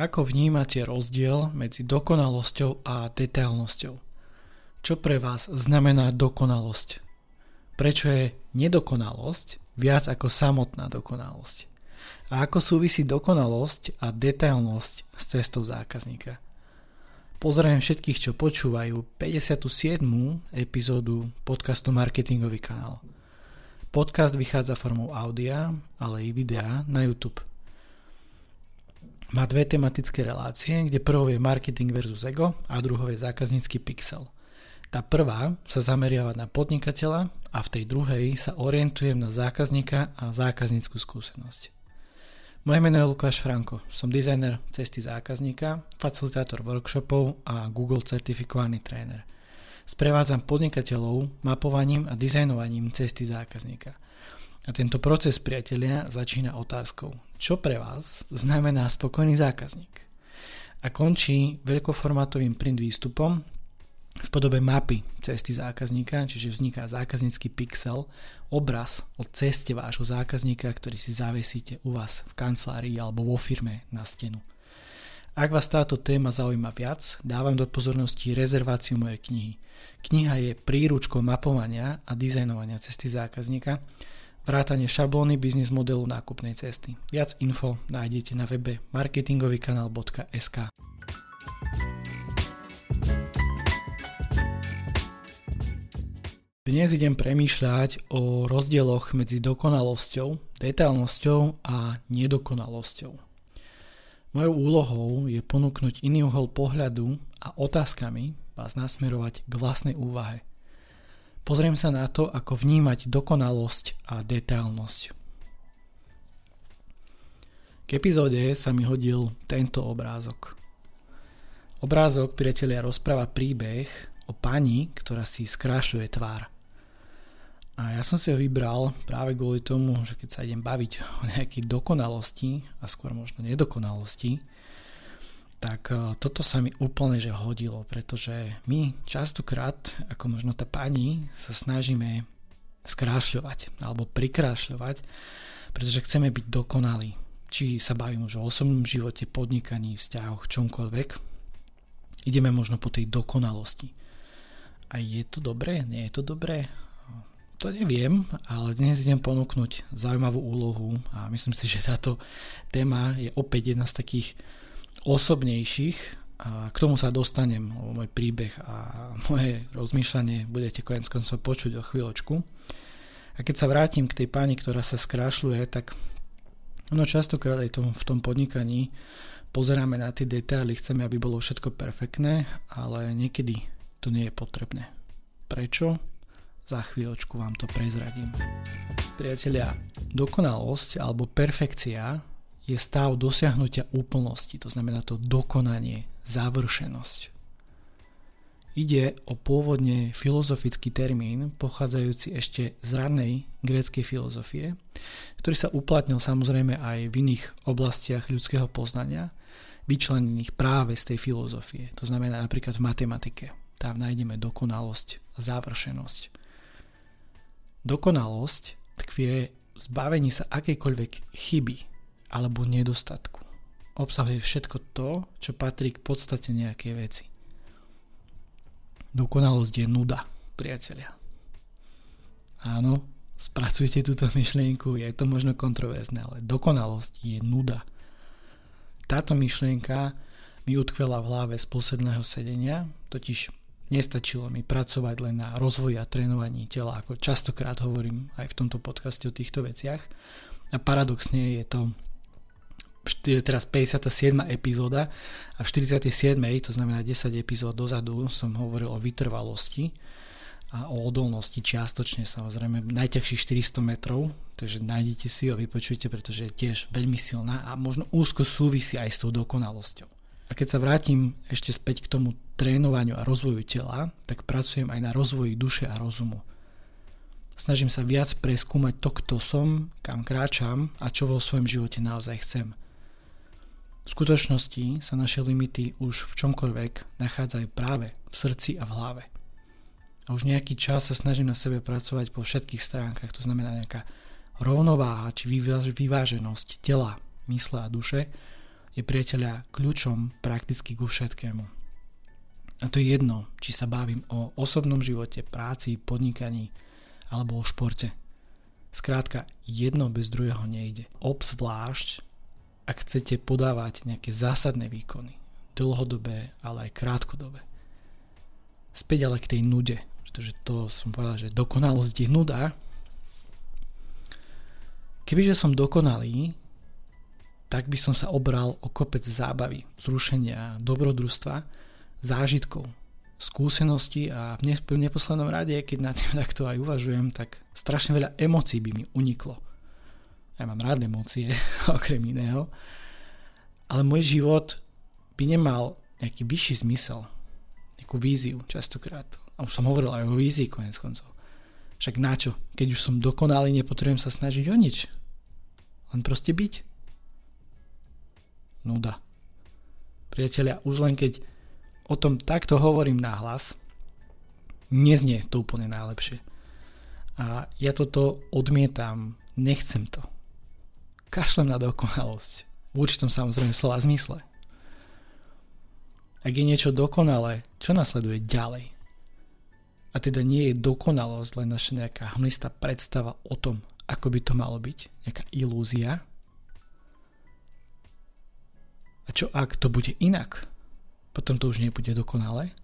Ako vnímate rozdiel medzi dokonalosťou a detailnosťou? Čo pre vás znamená dokonalosť? Prečo je nedokonalosť viac ako samotná dokonalosť? A ako súvisí dokonalosť a detailnosť s cestou zákazníka? Pozdravujem všetkých, čo počúvajú 57. epizódu podcastu Marketingový kanál. Podcast vychádza formou audia, ale i videa na YouTube má dve tematické relácie, kde prvou je marketing versus ego a druhou je zákaznícky pixel. Tá prvá sa zameriava na podnikateľa a v tej druhej sa orientujem na zákazníka a zákazníckú skúsenosť. Moje meno je Lukáš Franko, som dizajner cesty zákazníka, facilitátor workshopov a Google certifikovaný tréner. Sprevádzam podnikateľov mapovaním a dizajnovaním cesty zákazníka – a tento proces, priatelia, začína otázkou, čo pre vás znamená spokojný zákazník? A končí veľkoformátovým print výstupom v podobe mapy cesty zákazníka, čiže vzniká zákaznícky pixel, obraz o ceste vášho zákazníka, ktorý si zavesíte u vás v kancelárii alebo vo firme na stenu. Ak vás táto téma zaujíma viac, dávam do pozornosti rezerváciu mojej knihy. Kniha je príručkou mapovania a dizajnovania cesty zákazníka, vrátanie šablóny biznis modelu nákupnej cesty. Viac info nájdete na webe marketingovýkanál.sk Dnes idem premýšľať o rozdieloch medzi dokonalosťou, detailnosťou a nedokonalosťou. Mojou úlohou je ponúknuť iný uhol pohľadu a otázkami vás nasmerovať k vlastnej úvahe – Pozriem sa na to, ako vnímať dokonalosť a detailnosť. K epizóde sa mi hodil tento obrázok. Obrázok, priatelia, rozpráva príbeh o pani, ktorá si skrášľuje tvár. A ja som si ho vybral práve kvôli tomu, že keď sa idem baviť o nejakej dokonalosti a skôr možno nedokonalosti, tak e, toto sa mi úplne že hodilo, pretože my častokrát, ako možno tá pani, sa snažíme skrášľovať alebo prikrášľovať, pretože chceme byť dokonalí. Či sa bavím už o osobnom živote, podnikaní, vzťahoch, čomkoľvek. Ideme možno po tej dokonalosti. A je to dobré? Nie je to dobré? To neviem, ale dnes idem ponúknuť zaujímavú úlohu a myslím si, že táto téma je opäť jedna z takých osobnejších a k tomu sa dostanem, môj príbeh a moje rozmýšľanie budete konec koncov počuť o chvíľočku. A keď sa vrátim k tej pani, ktorá sa skrášľuje, tak ono častokrát aj v tom podnikaní pozeráme na tie detaily, chceme, aby bolo všetko perfektné, ale niekedy to nie je potrebné. Prečo? Za chvíľočku vám to prezradím. Priatelia, dokonalosť alebo perfekcia je stav dosiahnutia úplnosti, to znamená to dokonanie, završenosť. Ide o pôvodne filozofický termín pochádzajúci ešte z ranej gréckej filozofie, ktorý sa uplatnil samozrejme aj v iných oblastiach ľudského poznania, vyčlenených práve z tej filozofie. To znamená napríklad v matematike. Tam nájdeme dokonalosť a završenosť. Dokonalosť tkvie v zbavení sa akejkoľvek chyby, alebo nedostatku. Obsahuje všetko to, čo patrí k podstate nejakej veci. Dokonalosť je nuda, priatelia. Áno, spracujte túto myšlienku, je to možno kontroverzné, ale dokonalosť je nuda. Táto myšlienka mi utkvela v hlave z posledného sedenia, totiž nestačilo mi pracovať len na rozvoji a trénovaní tela, ako častokrát hovorím aj v tomto podcaste o týchto veciach. A paradoxne je to teraz 57. epizóda a v 47. to znamená 10 epizód dozadu som hovoril o vytrvalosti a o odolnosti čiastočne samozrejme najťažších 400 metrov takže nájdete si ho, vypočujte, pretože je tiež veľmi silná a možno úzko súvisí aj s tou dokonalosťou. A keď sa vrátim ešte späť k tomu trénovaniu a rozvoju tela, tak pracujem aj na rozvoji duše a rozumu. Snažím sa viac preskúmať to, kto som, kam kráčam a čo vo svojom živote naozaj chcem. V skutočnosti sa naše limity už v čomkoľvek nachádzajú práve v srdci a v hlave. A už nejaký čas sa snažím na sebe pracovať po všetkých stránkach, to znamená nejaká rovnováha či vyváženosť tela, mysle a duše je priateľa kľúčom prakticky ku všetkému. A to je jedno, či sa bavím o osobnom živote, práci, podnikaní alebo o športe. Skrátka, jedno bez druhého nejde. Obzvlášť, ak chcete podávať nejaké zásadné výkony, dlhodobé, ale aj krátkodobé. Späť ale k tej nude, pretože to som povedal, že dokonalosť je nuda. Kebyže som dokonalý, tak by som sa obral o kopec zábavy, zrušenia, dobrodružstva, zážitkov, skúsenosti a v neposlednom rade, keď na tým takto aj uvažujem, tak strašne veľa emócií by mi uniklo. Ja mám rád emócie, okrem iného. Ale môj život by nemal nejaký vyšší zmysel, nejakú víziu častokrát. A už som hovoril aj o vízii konec koncov. Však na čo? Keď už som dokonalý, nepotrebujem sa snažiť o nič. Len proste byť. Nuda. Priatelia, už len keď o tom takto hovorím nahlas, neznie to úplne najlepšie. A ja toto odmietam, nechcem to. Kašlem na dokonalosť. V určitom samozrejme slova zmysle. Ak je niečo dokonalé, čo nasleduje ďalej? A teda nie je dokonalosť len naša nejaká hmlistá predstava o tom, ako by to malo byť, nejaká ilúzia. A čo ak to bude inak? Potom to už nebude dokonalé?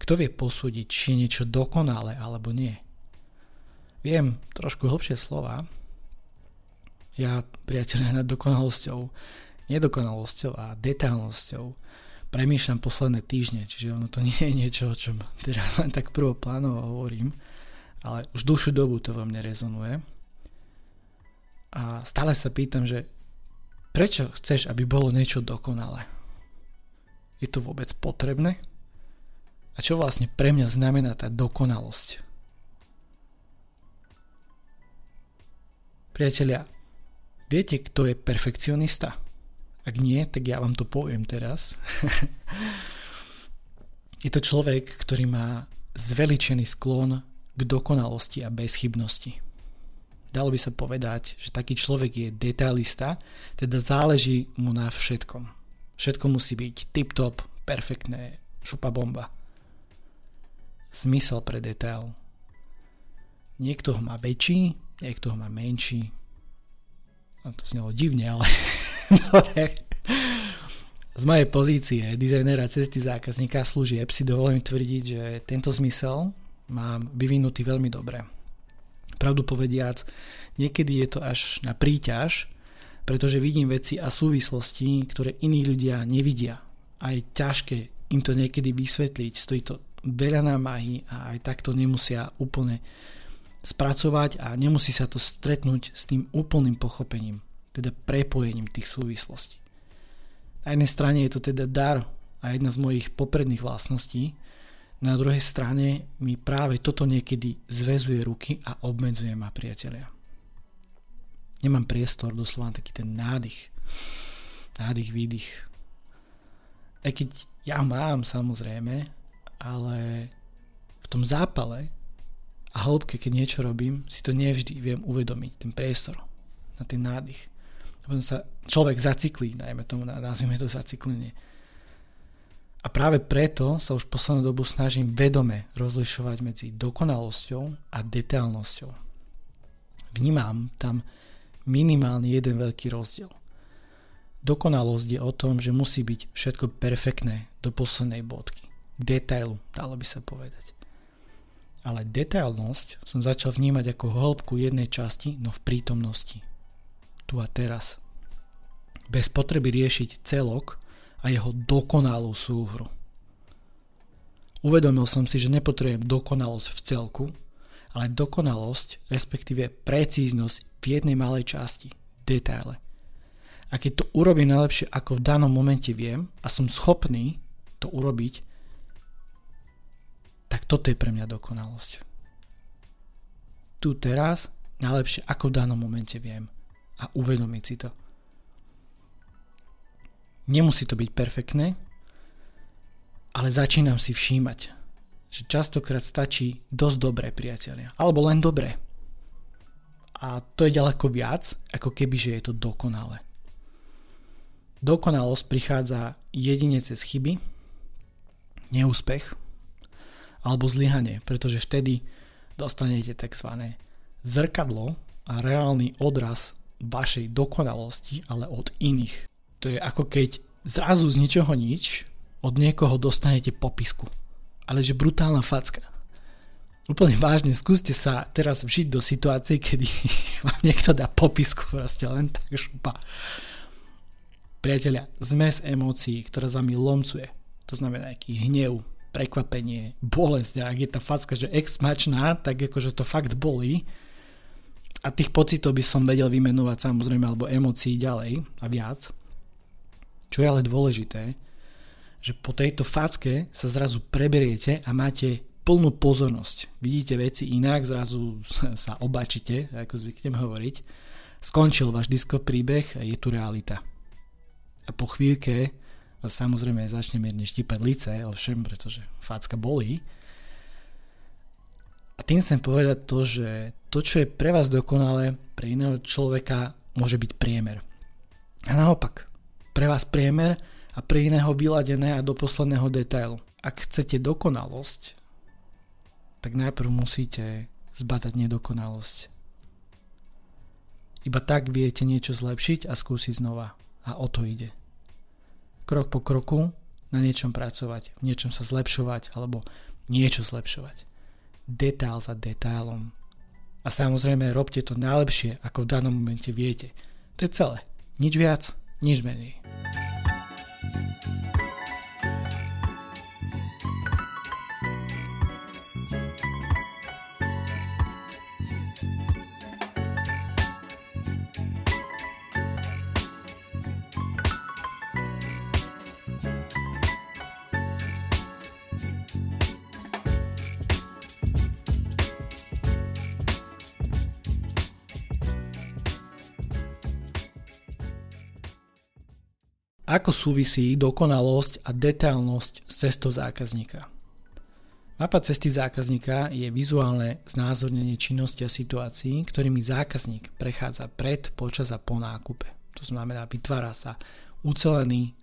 Kto vie posúdiť, či je niečo dokonalé alebo nie? Viem trošku hlbšie slova. Ja, priateľe, nad dokonalosťou, nedokonalosťou a detailnosťou premýšľam posledné týždne, čiže ono to nie je niečo, o čom teraz len tak prvoplánovo hovorím, ale už dlhšiu dobu to vo mne rezonuje. A stále sa pýtam, že prečo chceš, aby bolo niečo dokonalé? Je to vôbec potrebné? A čo vlastne pre mňa znamená tá dokonalosť? Priatelia, viete, kto je perfekcionista? Ak nie, tak ja vám to poviem teraz. je to človek, ktorý má zveličený sklon k dokonalosti a bezchybnosti. Dalo by sa povedať, že taký človek je detailista, teda záleží mu na všetkom. Všetko musí byť tip-top, perfektné, šupa bomba. Zmysel pre detail. Niekto ho má väčší, niekto ho má menší. To znelo divne, ale dobre. Z mojej pozície dizajnera cesty zákazníka služieb si dovolím tvrdiť, že tento zmysel mám vyvinutý veľmi dobre. Pravdu povediac, niekedy je to až na príťaž, pretože vidím veci a súvislosti, ktoré iní ľudia nevidia. A je ťažké im to niekedy vysvetliť, stojí to veľa námahy a aj takto nemusia úplne spracovať a nemusí sa to stretnúť s tým úplným pochopením, teda prepojením tých súvislostí. Na jednej strane je to teda dar a jedna z mojich popredných vlastností, na druhej strane mi práve toto niekedy zväzuje ruky a obmedzuje ma priatelia. Nemám priestor, doslova taký ten nádych. Nádych, výdych. Aj keď ja mám samozrejme, ale v tom zápale a hĺbke, keď niečo robím, si to nevždy viem uvedomiť, ten priestor na ten nádych. A potom sa človek zacyklí, najmä tomu, nazvime to zacyklenie. A práve preto sa už poslednú dobu snažím vedome rozlišovať medzi dokonalosťou a detailnosťou. Vnímam tam minimálne jeden veľký rozdiel. Dokonalosť je o tom, že musí byť všetko perfektné do poslednej bodky. Detailu, dalo by sa povedať ale detailnosť som začal vnímať ako hĺbku jednej časti, no v prítomnosti. Tu a teraz. Bez potreby riešiť celok a jeho dokonalú súhru. Uvedomil som si, že nepotrebujem dokonalosť v celku, ale dokonalosť, respektíve precíznosť v jednej malej časti, detaile. A keď to urobím najlepšie, ako v danom momente viem a som schopný to urobiť, tak toto je pre mňa dokonalosť. Tu teraz najlepšie ako v danom momente viem a uvedomiť si to. Nemusí to byť perfektné, ale začínam si všímať, že častokrát stačí dosť dobré priatelia, alebo len dobré. A to je ďaleko viac, ako keby, že je to dokonalé. Dokonalosť prichádza jedine cez chyby, neúspech alebo zlyhanie, pretože vtedy dostanete tzv. zrkadlo a reálny odraz vašej dokonalosti, ale od iných. To je ako keď zrazu z ničoho nič od niekoho dostanete popisku. Ale že brutálna facka. Úplne vážne, skúste sa teraz vžiť do situácie, kedy vám niekto dá popisku proste len tak šupa. Priatelia, zmes emócií, ktorá s vami lomcuje, to znamená nejaký hnev, prekvapenie, bolesť a ak je tá facka, že exmačná, tak akože to fakt bolí a tých pocitov by som vedel vymenovať samozrejme alebo emócií ďalej a viac. Čo je ale dôležité, že po tejto facke sa zrazu preberiete a máte plnú pozornosť. Vidíte veci inak, zrazu sa obačite, ako zvyknem hovoriť. Skončil váš disko príbeh je tu realita a po chvíľke samozrejme začne mierne štípať lice, ovšem, pretože fácka bolí. A tým chcem povedať to, že to, čo je pre vás dokonalé, pre iného človeka môže byť priemer. A naopak, pre vás priemer a pre iného vyladené a do posledného detailu. Ak chcete dokonalosť, tak najprv musíte zbadať nedokonalosť. Iba tak viete niečo zlepšiť a skúsiť znova. A o to ide. Krok po kroku na niečom pracovať, v niečom sa zlepšovať alebo niečo zlepšovať. Detail za detailom. A samozrejme robte to najlepšie, ako v danom momente viete. To je celé. Nič viac, nič menej. Ako súvisí dokonalosť a detailnosť s cestou zákazníka? Mapa cesty zákazníka je vizuálne znázornenie činnosti a situácií, ktorými zákazník prechádza pred, počas a po nákupe. To znamená, vytvára sa ucelený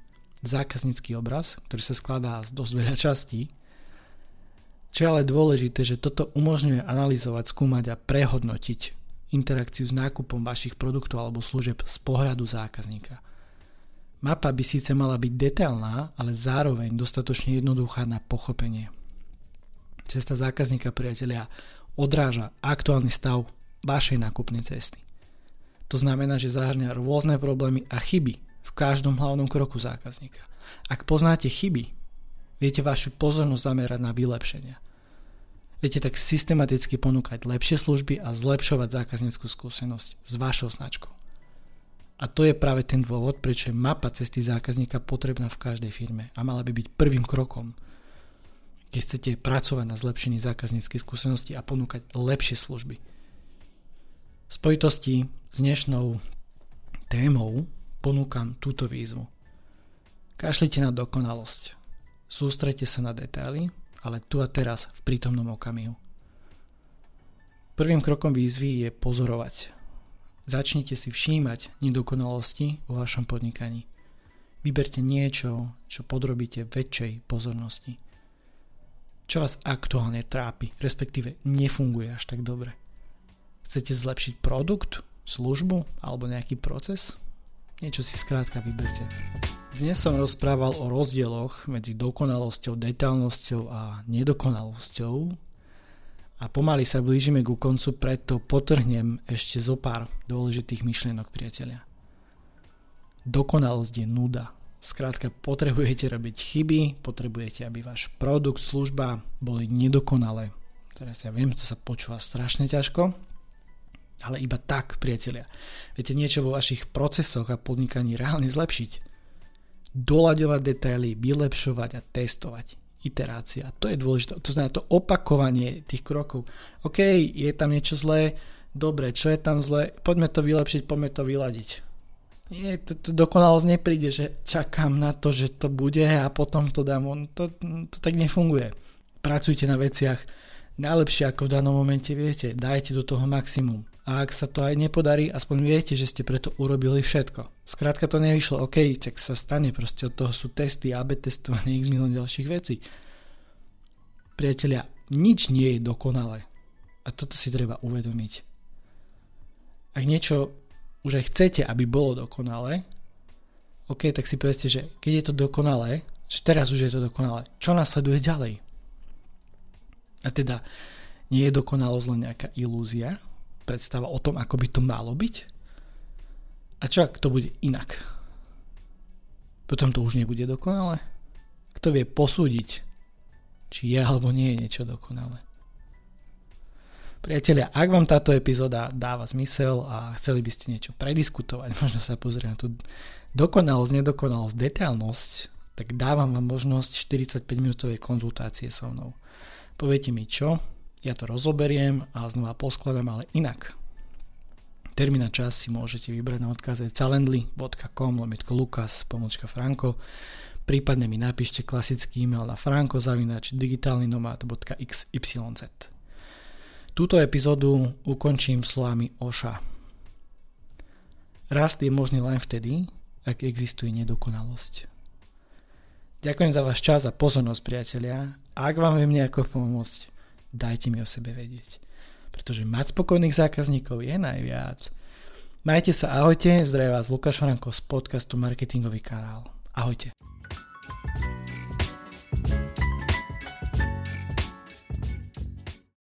zákaznícky obraz, ktorý sa skladá z dosť veľa častí. Čo je ale dôležité, že toto umožňuje analyzovať, skúmať a prehodnotiť interakciu s nákupom vašich produktov alebo služeb z pohľadu zákazníka – Mapa by síce mala byť detailná, ale zároveň dostatočne jednoduchá na pochopenie. Cesta zákazníka, priatelia, odráža aktuálny stav vašej nákupnej cesty. To znamená, že zahrňa rôzne problémy a chyby v každom hlavnom kroku zákazníka. Ak poznáte chyby, viete vašu pozornosť zamerať na vylepšenia. Viete tak systematicky ponúkať lepšie služby a zlepšovať zákazníckú skúsenosť s vašou značkou. A to je práve ten dôvod, prečo je mapa cesty zákazníka potrebná v každej firme a mala by byť prvým krokom, keď chcete pracovať na zlepšení zákazníckej skúsenosti a ponúkať lepšie služby. V spojitosti s dnešnou témou ponúkam túto výzvu. Kašlite na dokonalosť. Sústrete sa na detaily, ale tu a teraz v prítomnom okamihu. Prvým krokom výzvy je pozorovať Začnite si všímať nedokonalosti vo vašom podnikaní. Vyberte niečo, čo podrobíte väčšej pozornosti. Čo vás aktuálne trápi, respektíve nefunguje až tak dobre. Chcete zlepšiť produkt, službu alebo nejaký proces? Niečo si skrátka vyberte. Dnes som rozprával o rozdieloch medzi dokonalosťou, detailnosťou a nedokonalosťou a pomaly sa blížime ku koncu, preto potrhnem ešte zo pár dôležitých myšlienok, priatelia. Dokonalosť je nuda. Skrátka, potrebujete robiť chyby, potrebujete, aby váš produkt, služba boli nedokonalé. Teraz ja viem, to sa počúva strašne ťažko, ale iba tak, priatelia. Viete niečo vo vašich procesoch a podnikaní reálne zlepšiť. Doľaďovať detaily, vylepšovať a testovať iterácia. To je dôležité. To znamená to opakovanie tých krokov. OK, je tam niečo zlé, dobre, čo je tam zlé, poďme to vylepšiť, poďme to vyladiť. Nie, to, to dokonalosť nepríde, že čakám na to, že to bude a potom to dám. On, to, to tak nefunguje. Pracujte na veciach najlepšie ako v danom momente viete. Dajte do toho maximum. A ak sa to aj nepodarí, aspoň viete, že ste preto urobili všetko. Skrátka to nevyšlo, OK, tak sa stane, proste od toho sú testy, AB testovanie, x milión ďalších vecí. Priatelia, nič nie je dokonalé. A toto si treba uvedomiť. Ak niečo už aj chcete, aby bolo dokonalé, OK, tak si povedzte, že keď je to dokonalé, že teraz už je to dokonalé, čo nasleduje ďalej? A teda, nie je dokonalosť len nejaká ilúzia, predstava o tom, ako by to malo byť? A čo ak to bude inak? Potom to už nebude dokonalé? Kto vie posúdiť, či je alebo nie je niečo dokonalé? Priatelia, ak vám táto epizóda dáva zmysel a chceli by ste niečo prediskutovať, možno sa pozrieť na tú dokonalosť, nedokonalosť, detailnosť, tak dávam vám možnosť 45 minútovej konzultácie so mnou. Poviete mi čo, ja to rozoberiem a znova poskladám, ale inak. Termín čas si môžete vybrať na odkaze calendly.com lomitko lukas pomočka franko prípadne mi napíšte klasický e-mail na franko zavinač digitálnynomad.xyz Túto epizódu ukončím slovami Oša. Rast je možný len vtedy, ak existuje nedokonalosť. Ďakujem za váš čas a pozornosť, priatelia. Ak vám viem nejako pomôcť, dajte mi o sebe vedieť. Pretože mať spokojných zákazníkov je najviac. Majte sa, ahojte, zdravia vás Lukáš Franko z podcastu Marketingový kanál. Ahojte.